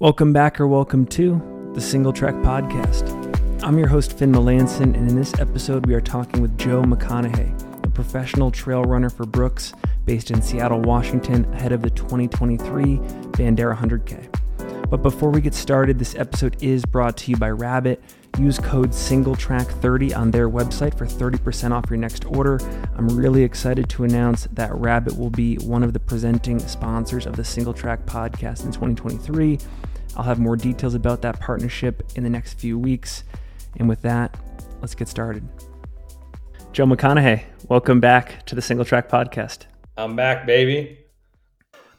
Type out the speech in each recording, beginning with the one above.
Welcome back or welcome to the Single Track Podcast. I'm your host, Finn Melanson, and in this episode, we are talking with Joe McConaughy, a professional trail runner for Brooks based in Seattle, Washington, ahead of the 2023 Bandera 100K. But before we get started, this episode is brought to you by Rabbit. Use code SingleTrack30 on their website for 30% off your next order. I'm really excited to announce that Rabbit will be one of the presenting sponsors of the Single Track podcast in 2023. I'll have more details about that partnership in the next few weeks. And with that, let's get started. Joe McConaughy, welcome back to the Single Track Podcast. I'm back, baby.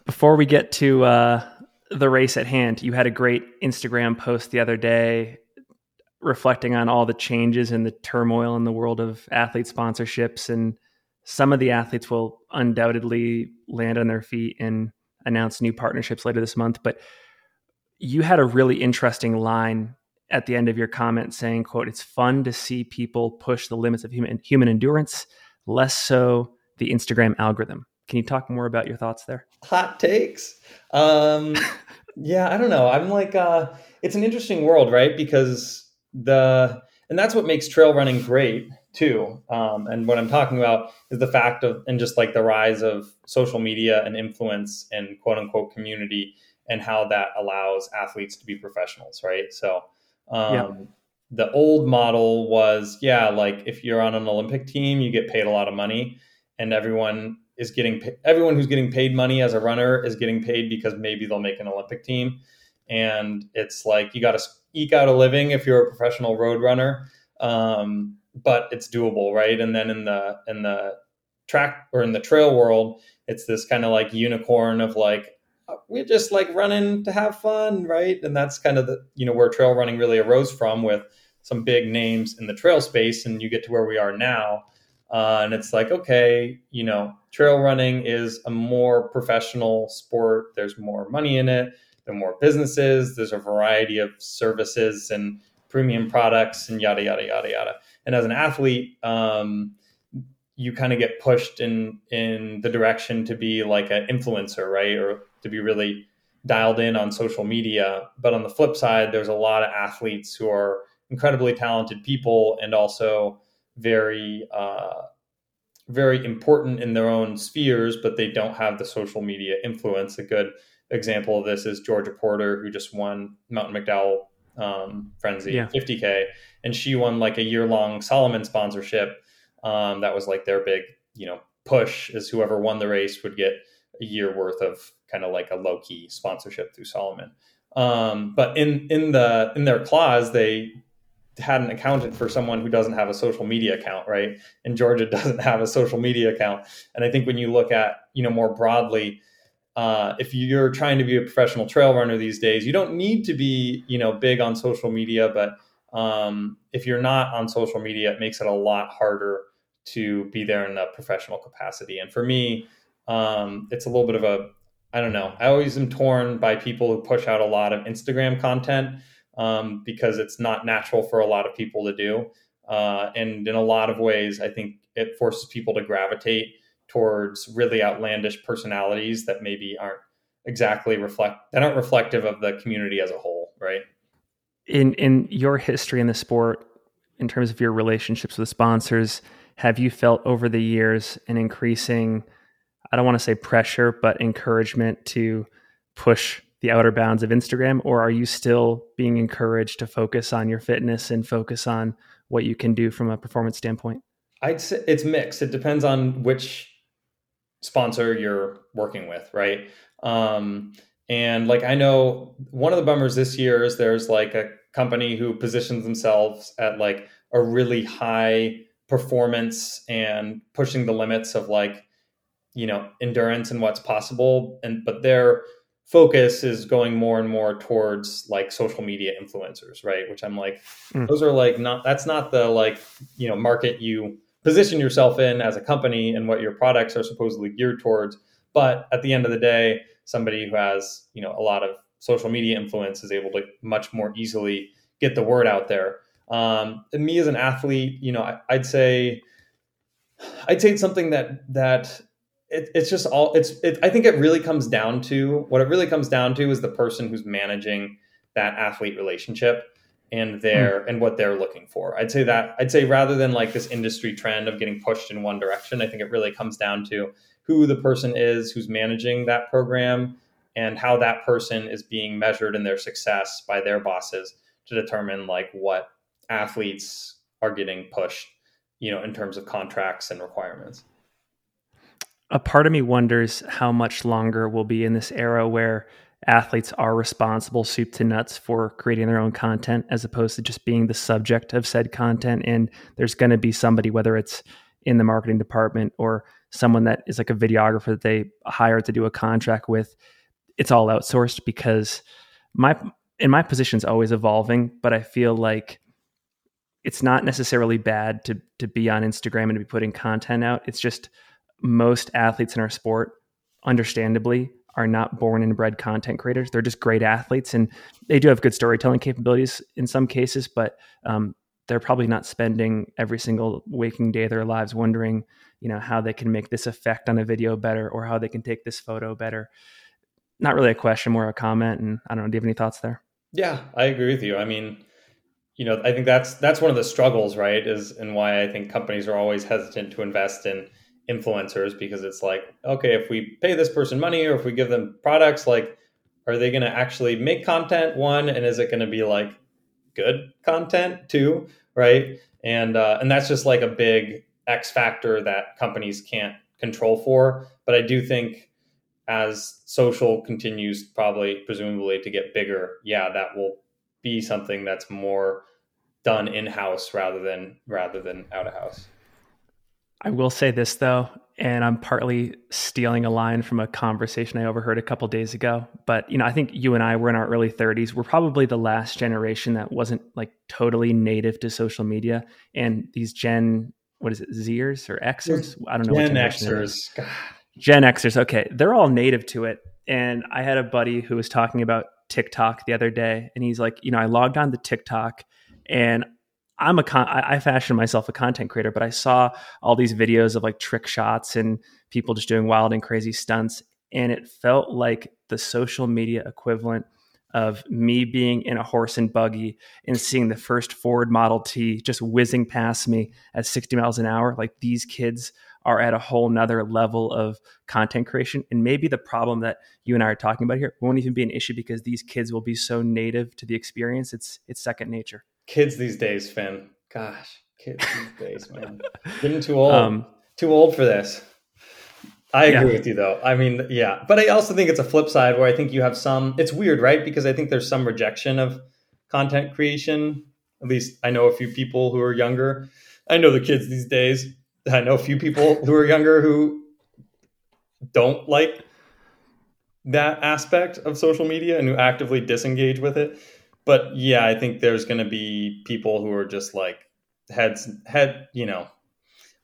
Before we get to uh, the race at hand, you had a great Instagram post the other day reflecting on all the changes and the turmoil in the world of athlete sponsorships. And some of the athletes will undoubtedly land on their feet and announce new partnerships later this month. But you had a really interesting line at the end of your comment saying quote it's fun to see people push the limits of human human endurance less so the instagram algorithm. Can you talk more about your thoughts there? Hot takes? Um yeah i don't know. I'm like uh it's an interesting world right? Because the and that's what makes trail running great too. Um, and what i'm talking about is the fact of and just like the rise of social media and influence and quote unquote community and how that allows athletes to be professionals, right? So, um, yeah. the old model was, yeah, like if you're on an Olympic team, you get paid a lot of money, and everyone is getting everyone who's getting paid money as a runner is getting paid because maybe they'll make an Olympic team, and it's like you got to eke out a living if you're a professional road runner, um, but it's doable, right? And then in the in the track or in the trail world, it's this kind of like unicorn of like we're just like running to have fun, right? And that's kind of the you know where trail running really arose from with some big names in the trail space, and you get to where we are now. Uh, and it's like, okay, you know, trail running is a more professional sport. There's more money in it. There are more businesses. There's a variety of services and premium products and yada yada yada yada. And as an athlete, um, you kind of get pushed in in the direction to be like an influencer, right? Or to be really dialed in on social media. But on the flip side, there's a lot of athletes who are incredibly talented people and also very, uh, very important in their own spheres, but they don't have the social media influence. A good example of this is Georgia Porter, who just won Mountain McDowell um, Frenzy yeah. 50K, and she won like a year long Salomon sponsorship. Um, that was like their big, you know, push is whoever won the race would get a year worth of kind of like a low key sponsorship through Salomon. Um, but in in the in their clause, they hadn't accounted for someone who doesn't have a social media account, right? And Georgia doesn't have a social media account. And I think when you look at you know more broadly, uh, if you're trying to be a professional trail runner these days, you don't need to be you know big on social media, but um, if you're not on social media, it makes it a lot harder to be there in a professional capacity. And for me, um, it's a little bit of a I don't know. I always am torn by people who push out a lot of Instagram content um, because it's not natural for a lot of people to do. Uh, and in a lot of ways, I think it forces people to gravitate towards really outlandish personalities that maybe aren't exactly reflect that aren't reflective of the community as a whole, right? In in your history in the sport, in terms of your relationships with sponsors, have you felt over the years an increasing I don't want to say pressure, but encouragement to push the outer bounds of Instagram? Or are you still being encouraged to focus on your fitness and focus on what you can do from a performance standpoint? I'd say it's mixed. It depends on which sponsor you're working with, right? Um, and like I know one of the bummers this year is there's like a company who positions themselves at like a really high performance and pushing the limits of like you know endurance and what's possible and but their focus is going more and more towards like social media influencers right? Which i'm like mm. those are like not that's not the like you know market you position yourself in as a company and what your products are supposedly geared towards. But at the end of the day somebody who has you know a lot of social media influence is able to much more easily get the word out there. Um, and me as an athlete you know I, i'd say i'd say it's something that that it, it's just all it's it, i think it really comes down to what it really comes down to is the person who's managing that athlete relationship and their mm. and what they're looking for i'd say that i'd say rather than like this industry trend of getting pushed in one direction i think it really comes down to who the person is who's managing that program and how that person is being measured in their success by their bosses to determine like what athletes are getting pushed you know in terms of contracts and requirements a part of me wonders how much longer we'll be in this era where athletes are responsible soup to nuts for creating their own content as opposed to just being the subject of said content. And there's going to be somebody whether it's in the marketing department or someone that is like a videographer that they hire to do a contract with it's all outsourced because my in my position is always evolving but i feel like it's not necessarily bad to to be on instagram and to be putting content out. It's just most athletes in our sport understandably are not born and bred content creators they're just great athletes and they do have good storytelling capabilities in some cases but um, they're probably not spending every single waking day of their lives wondering you know how they can make this effect on a video better or how they can take this photo better not really a question, more a comment. And I don't know, do you have any thoughts there? Yeah, I agree with you. I mean, you know, I think that's that's one of the struggles, right? Is and why I think companies are always hesitant to invest in influencers because it's like, okay, if we pay this person money or if we give them products, like, are they going to actually make content? One, and is it going to be like good content? Two, right? And uh, and that's just like a big X factor that companies can't control for. But I do think as social continues probably presumably to get bigger yeah that will be something that's more done in house rather than rather than out of house i will say this though and i'm partly stealing a line from a conversation i overheard a couple days ago but you know i think you and i were in our early 30s we're probably the last generation that wasn't like totally native to social media and these gen what is it zers or xers? I don't know gen xers. God. Gen Xers, okay, they're all native to it. And I had a buddy who was talking about TikTok the other day, and he's like, you know, I logged on to TikTok, and I'm a con- I fashion myself a content creator, but I saw all these videos of like trick shots and people just doing wild and crazy stunts, and it felt like the social media equivalent of me being in a horse and buggy and seeing the first Ford Model T just whizzing past me at 60 miles an hour. Like these kids are at a whole nother level of content creation. And maybe the problem that you and I are talking about here won't even be an issue because these kids will be so native to the experience. It's it's second nature. Kids these days, Finn. Gosh, kids these days, man. Getting too old. Um, too old for this. I agree yeah. with you though. I mean, yeah. But I also think it's a flip side where I think you have some it's weird, right? Because I think there's some rejection of content creation. At least I know a few people who are younger. I know the kids these days I know a few people who are younger who don't like that aspect of social media and who actively disengage with it. But yeah, I think there's going to be people who are just like heads head, you know,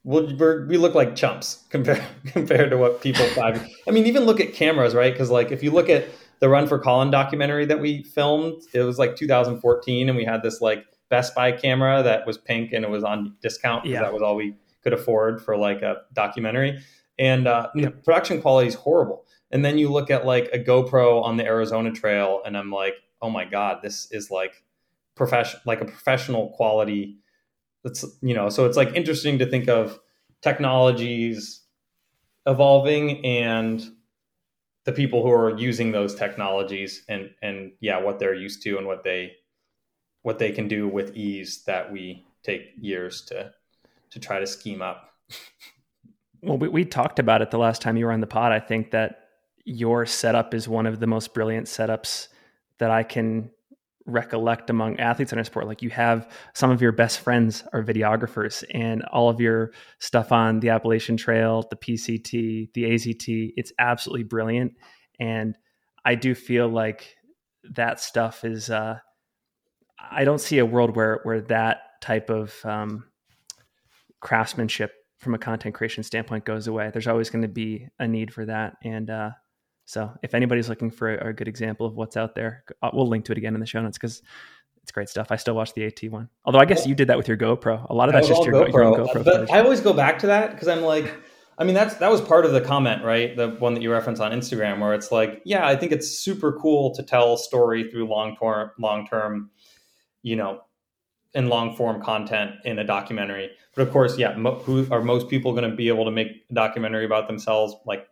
we we look like chumps compared compared to what people five. I mean, even look at cameras, right? Because like if you look at the Run for Colin documentary that we filmed, it was like 2014, and we had this like Best Buy camera that was pink and it was on discount. Yeah, that was all we could afford for like a documentary. And uh, the production quality is horrible. And then you look at like a GoPro on the Arizona Trail, and I'm like, oh my god, this is like profession, like a professional quality. That's you know, so it's like interesting to think of technologies evolving and the people who are using those technologies and and yeah what they're used to and what they what they can do with ease that we take years to to try to scheme up. well, we, we talked about it the last time you were on the pod. I think that your setup is one of the most brilliant setups that I can recollect among athletes in our sport. Like you have some of your best friends are videographers, and all of your stuff on the Appalachian Trail, the PCT, the AZT, it's absolutely brilliant. And I do feel like that stuff is. Uh, I don't see a world where where that type of um, craftsmanship from a content creation standpoint goes away. There's always going to be a need for that. And uh, so if anybody's looking for a, a, good example of what's out there, uh, we'll link to it again in the show notes because it's great stuff. I still watch the AT one. Although I guess you did that with your GoPro. A lot of that's just your, GoPro. your GoPro. But I always go back to that because I'm like, I mean, that's that was part of the comment, right? The one that you reference on Instagram, where it's like, yeah, I think it's super cool to tell a story through long term, long term, you know, in long form content in a documentary. But of course, yeah, mo- who are most people going to be able to make a documentary about themselves? Like,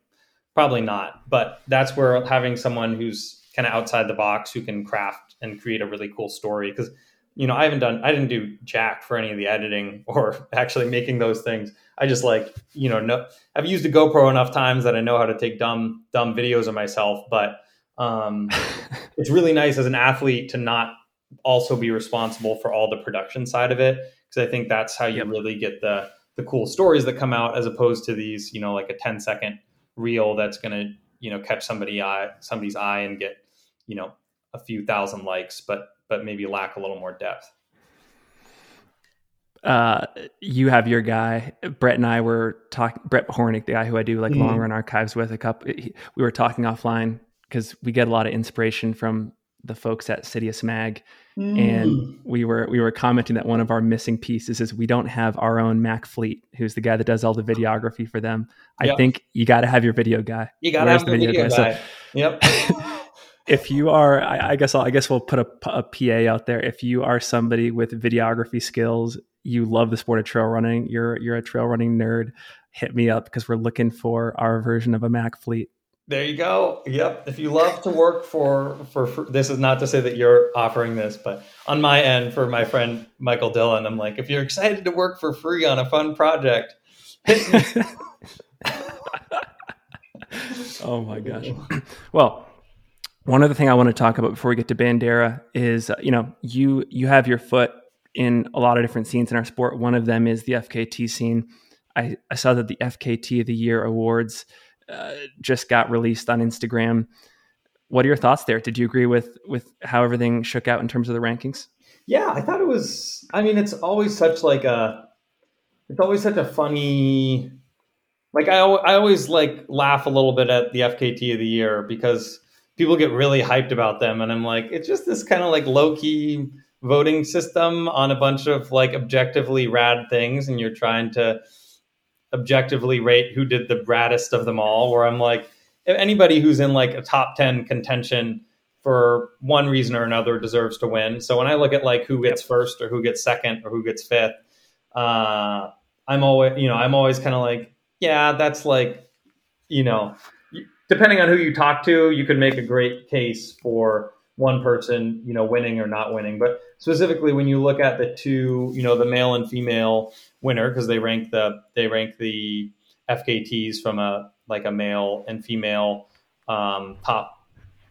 probably not. But that's where having someone who's kind of outside the box who can craft and create a really cool story because you know, I haven't done, I didn't do jack for any of the editing or actually making those things. I just like, you know, no, I've used a GoPro enough times that I know how to take dumb, dumb videos of myself. But um, it's really nice as an athlete to not also be responsible for all the production side of it because I think that's how you yep. really get the the cool stories that come out as opposed to these, you know, like a 10 second reel that's going to, you know, catch somebody eye, somebody's eye and get, you know, a few thousand likes, but but maybe lack a little more depth. Uh, you have your guy. Brett and I were talking. Brett Hornick, the guy who I do like mm. long run archives with, a couple. He, we were talking offline because we get a lot of inspiration from the folks at Citius Mag, mm. and we were we were commenting that one of our missing pieces is we don't have our own Mac Fleet, who's the guy that does all the videography for them. I yep. think you got to have your video guy. You got to have the video, video guy. guy. So, yep. if you are, I, I guess I'll, I guess we'll put a, a PA out there. If you are somebody with videography skills, you love the sport of trail running, you're you're a trail running nerd. Hit me up because we're looking for our version of a Mac fleet. There you go. Yep. If you love to work for, for, for this is not to say that you're offering this, but on my end for my friend Michael Dillon, I'm like, if you're excited to work for free on a fun project, oh my gosh. Well, one other thing I want to talk about before we get to Bandera is, you know, you you have your foot in a lot of different scenes in our sport. One of them is the FKT scene. I, I saw that the FKT of the Year awards just got released on Instagram. What are your thoughts there? Did you agree with with how everything shook out in terms of the rankings? Yeah, I thought it was. I mean, it's always such like a, it's always such a funny. Like I, I always like laugh a little bit at the FKT of the Year because people get really hyped about them and i'm like it's just this kind of like low-key voting system on a bunch of like objectively rad things and you're trying to objectively rate who did the raddest of them all where i'm like anybody who's in like a top 10 contention for one reason or another deserves to win. So when i look at like who gets first or who gets second or who gets fifth uh, i'm always you know i'm always kind of like yeah that's like you know depending on who you talk to, you can make a great case for one person, you know, winning or not winning. But specifically, when you look at the two, you know, the male and female winner, because they rank the they rank the FKTs from a like a male and female um, top,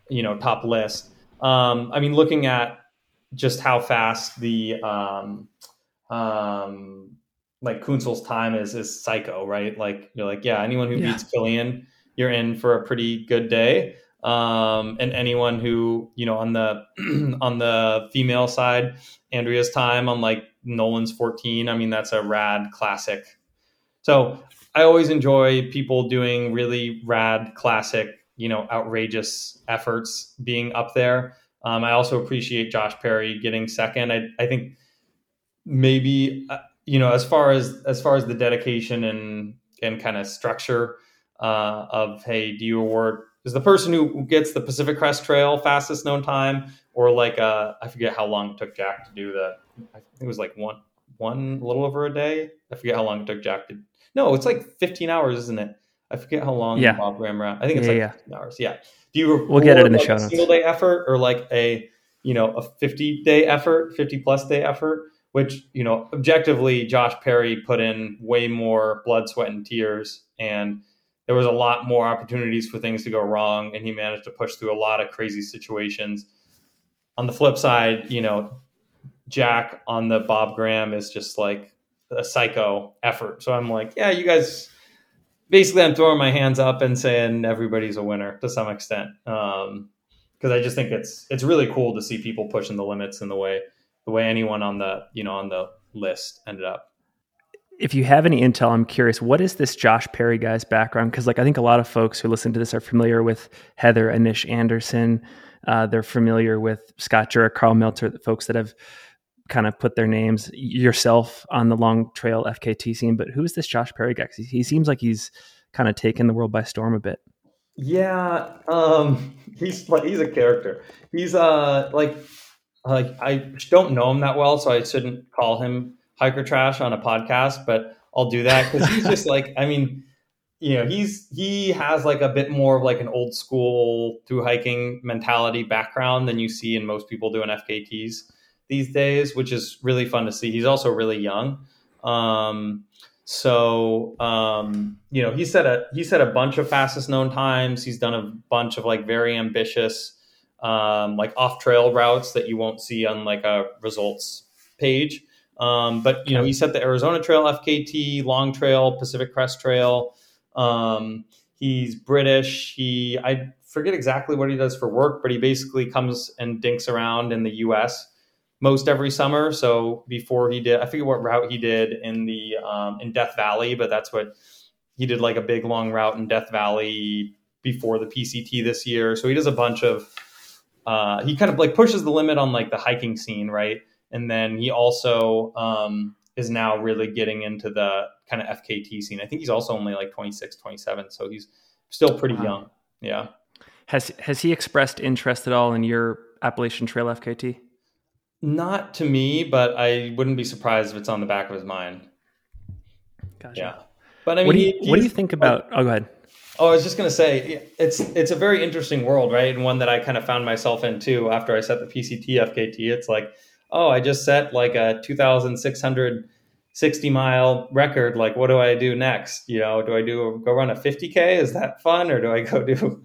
you know, top list. Um, I mean, looking at just how fast the um, um, like Kuenzle's time is is psycho, right? Like you're like, yeah, anyone who yeah. beats Kilian you're in for a pretty good day. Um, and anyone who you know on the on the female side, Andrea's time on like Nolan's 14. I mean, that's a rad classic. So I always enjoy people doing really rad classic, you know, outrageous efforts being up there. Um, I also appreciate Josh Perry getting second. I, I think maybe uh, you know as far as as far as the dedication and and kind of structure uh, of hey, do you award is the person who gets the Pacific Crest Trail fastest known time, or like uh, I forget how long it took Jack to do the. I think it was like one one a little over a day. I forget how long it took Jack to. No, it's like 15 hours, isn't it? I forget how long yeah. Bob Graham ran. I think it's yeah, like yeah. hours. Yeah. Do you we'll get it in the like show notes. Single day effort or like a you know a 50 day effort, 50 plus day effort, which you know objectively Josh Perry put in way more blood, sweat, and tears and there was a lot more opportunities for things to go wrong, and he managed to push through a lot of crazy situations. On the flip side, you know, Jack on the Bob Graham is just like a psycho effort. So I'm like, yeah, you guys. Basically, I'm throwing my hands up and saying everybody's a winner to some extent, because um, I just think it's it's really cool to see people pushing the limits in the way the way anyone on the you know on the list ended up if you have any intel, I'm curious, what is this Josh Perry guy's background? Because like I think a lot of folks who listen to this are familiar with Heather Anish Anderson. Uh, they're familiar with Scott Jurek, Karl Meltzer, the folks that have kind of put their names yourself on the long trail FKT scene, but who's this Josh Perry guy? He seems like he's kind of taken the world by storm a bit. Yeah, um, he's he's a character. He's uh like like I don't know him that well, so I shouldn't call him hiker trash on a podcast, but I'll do that because he's just like I mean, you know, he's he has like a bit more of like an old school through hiking mentality background than you see in most people doing FKTs these days, which is really fun to see. He's also really young. Um, so um, you know, he said a he said a bunch of fastest known times. He's done a bunch of like very ambitious um, like off trail routes that you won't see on like a results page. Um, but you know, he set the Arizona Trail FKT, Long Trail, Pacific Crest Trail. Um, he's British. He I forget exactly what he does for work, but he basically comes and dinks around in the U.S most every summer. So before he did, I forget what route he did in the um, in Death Valley, but that's what he did like a big long route in Death Valley before the PCT this year. So he does a bunch of uh, he kind of like pushes the limit on like the hiking scene, right? And then he also um, is now really getting into the kind of FKT scene. I think he's also only like 26, 27, so he's still pretty wow. young. Yeah. Has has he expressed interest at all in your Appalachian Trail FKT? Not to me, but I wouldn't be surprised if it's on the back of his mind. Gotcha. Yeah. But I mean, what do you, what do you think about? Oh, go ahead. Oh, I was just going to say it's it's a very interesting world, right? And one that I kind of found myself in too after I set the PCT FKT. It's like, oh, I just set like a 2,660 mile record. Like, what do I do next? You know, do I do go run a 50k? Is that fun, or do I go do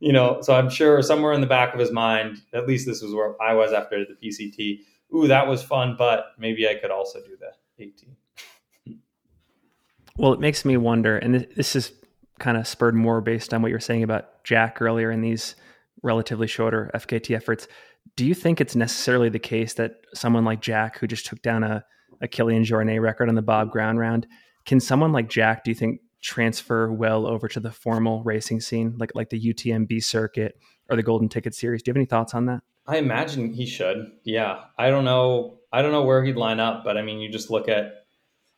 you know, so I'm sure somewhere in the back of his mind, at least this was where I was after the PCT. Ooh, that was fun, but maybe I could also do the AT. well, it makes me wonder, and this is kind of spurred more based on what you're saying about Jack earlier in these relatively shorter FKT efforts. Do you think it's necessarily the case that someone like Jack, who just took down a, a Jornet record on the Bob Graham round, can someone like Jack, do you think, transfer well over to the formal racing scene, like like the UTMB circuit or the Golden Ticket Series. Do you have any thoughts on that? I imagine he should. Yeah, I don't know. I don't know where he'd line up, but I mean, you just look at.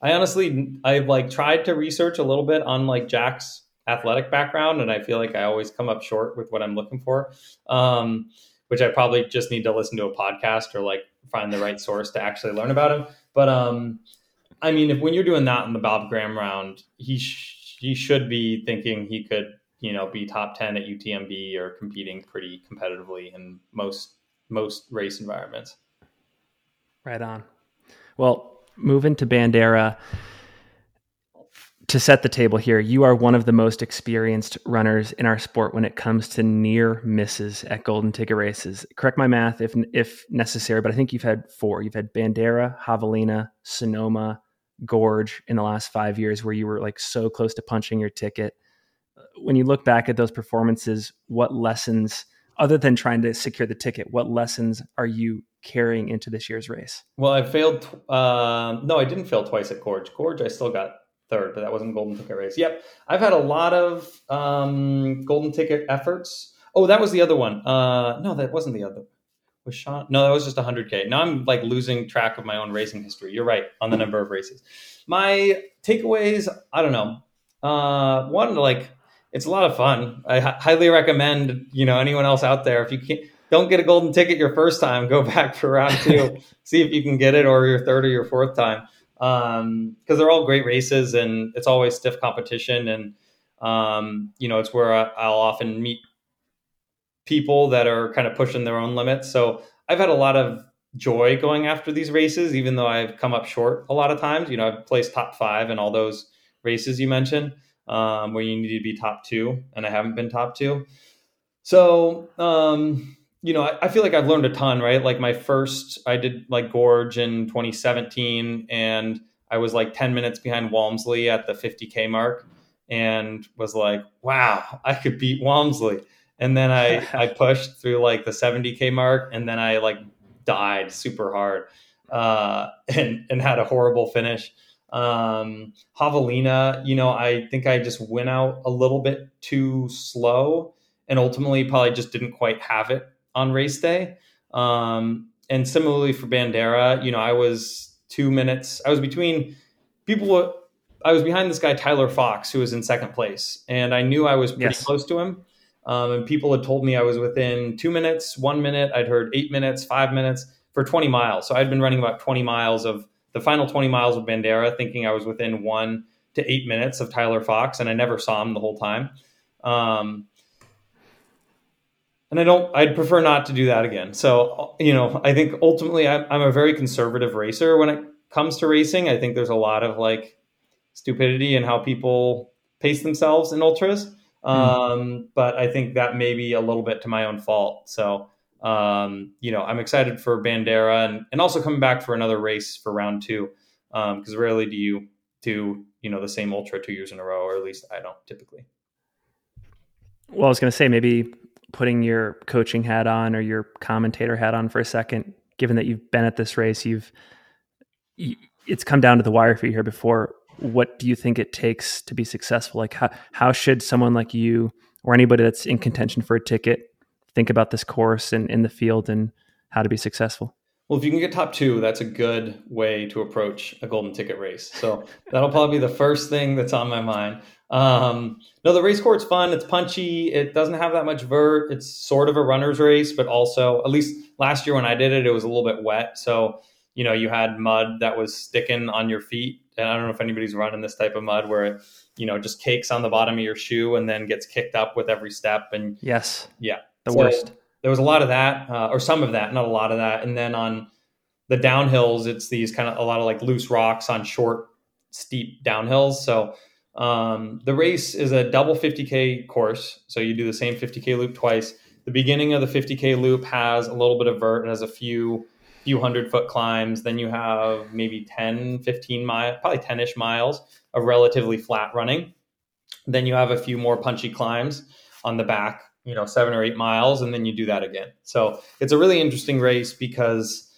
I honestly, I've like tried to research a little bit on like Jack's athletic background, and I feel like I always come up short with what I'm looking for. Um, which I probably just need to listen to a podcast or like find the right source to actually learn about him. But um, I mean, if when you're doing that in the Bob Graham round, he sh- he should be thinking he could, you know, be top ten at UTMB or competing pretty competitively in most most race environments. Right on. Well, moving to Bandera to set the table here, you are one of the most experienced runners in our sport when it comes to near misses at golden ticket races. Correct my math if if necessary, but I think you've had four. You've had Bandera, Javelina, Sonoma, gorge in the last five years where you were like so close to punching your ticket. When you look back at those performances, what lessons, other than trying to secure the ticket, what lessons are you carrying into this year's race? Well, I failed. Uh, no, I didn't fail twice at Gorge. Gorge, I still got third, but that wasn't golden ticket race. Yep, I've had a lot of um, golden ticket efforts. Oh, that was the other one. Uh, no, that wasn't the other was Sean? No, that was just 100K. Now I'm like losing track of my own racing history. You're right on the number of races. My takeaways, I don't know. Uh, one, like, it's a lot of fun. I h- highly recommend, you know, anyone else out there, if you can't, don't get a golden ticket your first time, go back for round two, see if you can get it or your third or your fourth time. Um, cause they're all great races and it's always stiff competition. And, um, you know, it's where I, I'll often meet people that are kind of pushing their own limits. So I've had a lot of joy going after these races, even though I've come up short a lot of times. You know, I've placed top five in all those races you mentioned, um, where you need to be top two, and I haven't been top two. So, um, you know, I, I, feel like I've learned a ton, right? Like my first, I did like Gorge in 2017, and I was like 10 minutes behind Walmsley at the 50K mark and was like, wow, I could beat Walmsley and then I I pushed through like the 70k mark, and then I like died super hard, uh, and and had a horrible finish. Um, Javelina, you know, I think I just went out a little bit too slow, and ultimately probably just didn't quite have it on race day. Um, and similarly for Bandera, you know, I was two minutes. I was between people. I was behind this guy Tyler Fox, who was in second place, and I knew I was pretty Yes. close to him. Um, and people had told me I was within two minutes, one minute. I'd heard eight minutes, five minutes for 20 miles. So I'd been running about 20 miles of the final 20 miles of Bandera, thinking I was within one to eight minutes of Tyler Fox, and I never saw him the whole time. Um, and I don't. I'd prefer not to do that again. So you know, I think ultimately I'm, I'm a very conservative racer when it comes to racing. I think there's a lot of like stupidity in how people pace themselves in ultras. Um, but I think that may be a little bit to my own fault. So um, you know, I'm excited for Bandera and, and also coming back for another race for round two. Because rarely do you do you know the same ultra two years in a row, or at least I don't typically. Well, I was going to say maybe putting your coaching hat on or your commentator hat on for a second. Given that you've been at this race, you've you, it's come down to the wire for you here before. What do you think it takes to be successful? Like how how should someone like you or anybody that's in contention for a ticket think about this course and in the field and how to be successful? Well, if you can get top two, that's a good way to approach a golden ticket race. So that'll probably be the first thing that's on my mind. Um, no, the race course fun. It's punchy. It doesn't have that much vert. It's sort of a runner's race, but also, at least last year when I did it, it was a little bit wet. So, you know, you had mud that was sticking on your feet. And I don't know if anybody's running this type of mud where it, you know, just cakes on the bottom of your shoe and then gets kicked up with every step. And Yes, yeah, the So, worst. There was a lot of that, uh, or some of that, not a lot of that. And then on the downhills, it's these kind of a lot of like loose rocks on short, steep downhills. So um, the race is a double 50k course. So you do the same 50k loop twice. The beginning of the 50k loop has a little bit of vert. It has a few few hundred foot climbs. Then you have maybe 10, 15 miles, probably 10 ish miles of relatively flat running. Then you have a few more punchy climbs on the back, you know, seven or eight miles, and then you do that again. So it's a really interesting race because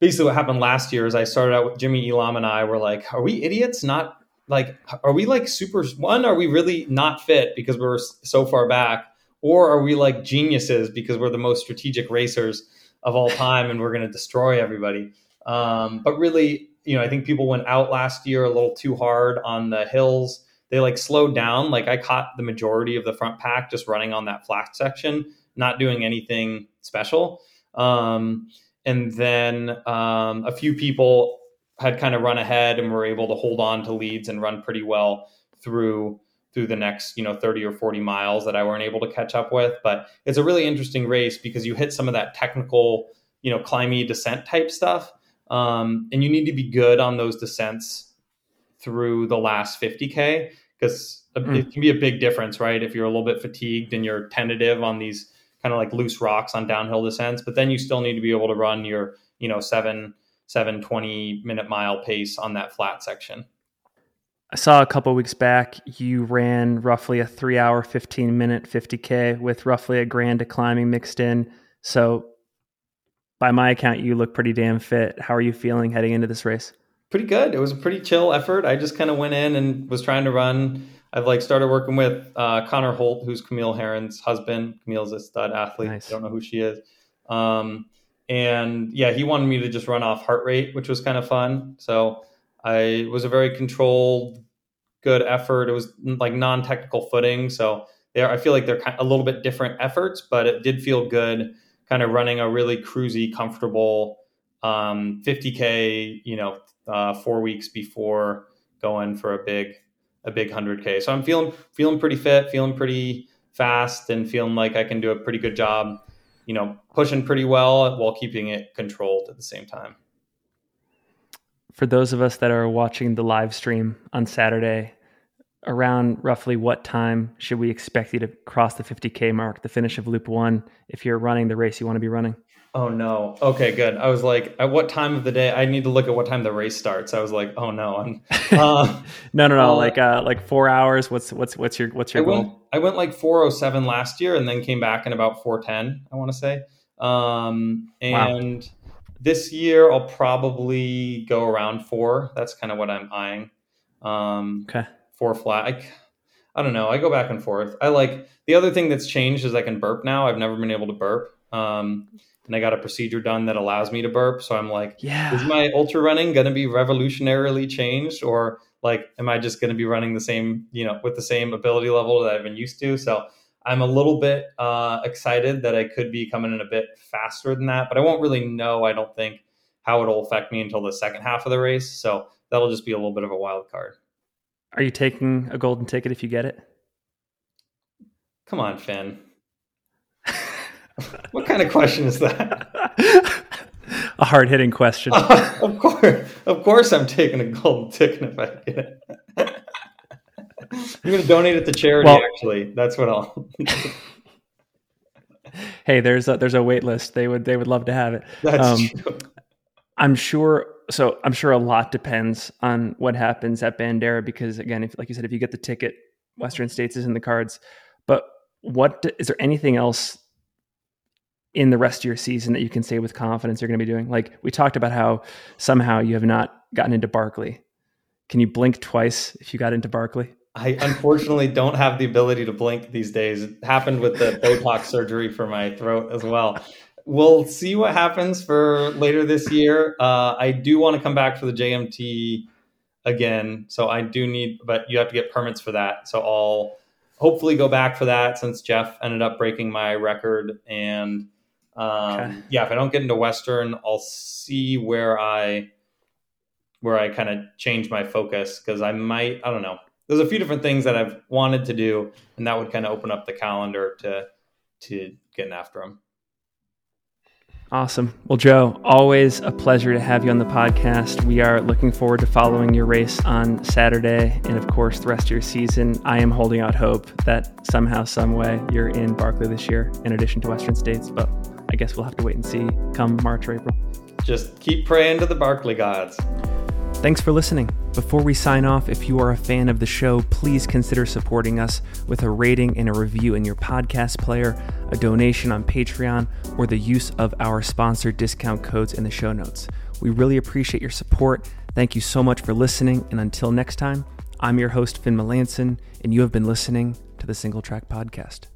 basically what happened last year is I started out with Jimmy Elam and I were like, are we idiots? Not like, are we like super one? Are we really not fit because we're so far back? Or are we like geniuses because we're the most strategic racers of all time and we're going to destroy everybody? Um, but really, you know, I think people went out last year a little too hard on the hills they like slowed down. Like I caught the majority of the front pack just running on that flat section, not doing anything special. Um, and then um, a few people had kind of run ahead and were able to hold on to leads and run pretty well through through the next you know 30 or 40 miles that I weren't able to catch up with. But it's a really interesting race because you hit some of that technical you know climby descent type stuff, um, and you need to be good on those descents through the last 50k because Mm. it can be a big difference right if you're a little bit fatigued and you're tentative on these kind of like loose rocks on downhill descents but then you still need to be able to run your you know 7 7 20 minute mile pace on that flat section I saw a couple weeks back you ran roughly a three hour, 15 minute 50K with roughly a grand of climbing mixed in. So, by my account, you look pretty damn fit. How are you feeling heading into this race? pretty good it was a pretty chill effort i just kind of went in and was trying to run i've like started working with uh, conor holt who's camille herron's husband camille's a stud athlete Nice. i don't know who she is um, and yeah he wanted me to just run off heart rate which was kind of fun. So i was a very controlled good effort. It was like non-technical footing. So there i feel like they're a little bit different efforts but it did feel good kind of running a really cruisy comfortable um, 50k you know uh, four weeks before going for a big a big 100k so i'm feeling feeling pretty fit feeling pretty fast and feeling like i can do a pretty good job you know pushing pretty well while keeping it controlled at the same time For those of us that are watching the live stream on Saturday, around roughly what time should we expect you to cross the 50K mark, the finish of Loop One, if you're running the race you want to be running? Oh no okay good i was like at what time of the day i need to look at what time the race starts i was like oh no i'm uh, no, no, no. Uh, like, uh, like four hours. What's what's what's your what's I your went, goal? I went like 407 last year and then came back in about 410, I want to say. Um, Wow. and this year I'll probably go around four. That's kind of what I'm eyeing. Um, Okay. four flat. I, I don't know. I go back and forth. I like the other thing that's changed is I can burp now. I've never been able to burp. Um, and I got a procedure done that allows me to burp. So I'm like, yeah, is my ultra running going to be revolutionarily changed, or like, am I just going to be running the same, you know, with the same ability level that I've been used to? So I'm a little bit uh, excited that I could be coming in a bit faster than that, but I won't really know. I don't think how it'll affect me until the second half of the race. So that'll just be a little bit of a wild card. Are you taking a golden ticket if you get it? Come on, Finn. what kind of question is that? a hard hitting question. Uh, of course, of course, I'm taking a golden ticket if I get it. I'm going to donate it to charity. Well, actually, that's what I'll. hey, there's a, there's a wait list. They would they would love to have it. That's um, true. I'm sure. So I'm sure a lot depends on what happens at Bandera because again, if like you said, if you get the ticket, Western States is in the cards. But what is there anything else in the rest of your season that you can say with confidence you're going to be doing? Like we talked about how somehow you have not gotten into Barkley. Can you blink twice if you got into Barkley? I unfortunately don't have the ability to blink these days. It happened with the Botox surgery for my throat as well. We'll see what happens for later this year. Uh, I do want to come back for the JMT again, so I do need, but you have to get permits for that. So I'll hopefully go back for that since Jeff ended up breaking my record. And um, okay. yeah, if I don't get into Western, I'll see where I where I kind of change my focus because I might I don't know. There's a few different things that I've wanted to do, and that would kind of open up the calendar to to getting after them. Awesome. Well, Joe, always a pleasure to have you on the podcast. We are looking forward to following your race on Saturday and, of course, the rest of your season. I am holding out hope that somehow, some way, you're in Barkley this year, in addition to Western States. But I guess we'll have to wait and see come March or April. Just keep praying to the Barkley gods. Thanks for listening. Before we sign off, if you are a fan of the show, please consider supporting us with a rating and a review in your podcast player, a donation on Patreon, or the use of our sponsor discount codes in the show notes. We really appreciate your support. Thank you so much for listening. And until next time, I'm your host, Finn Melanson, and you have been listening to the Single Track Podcast.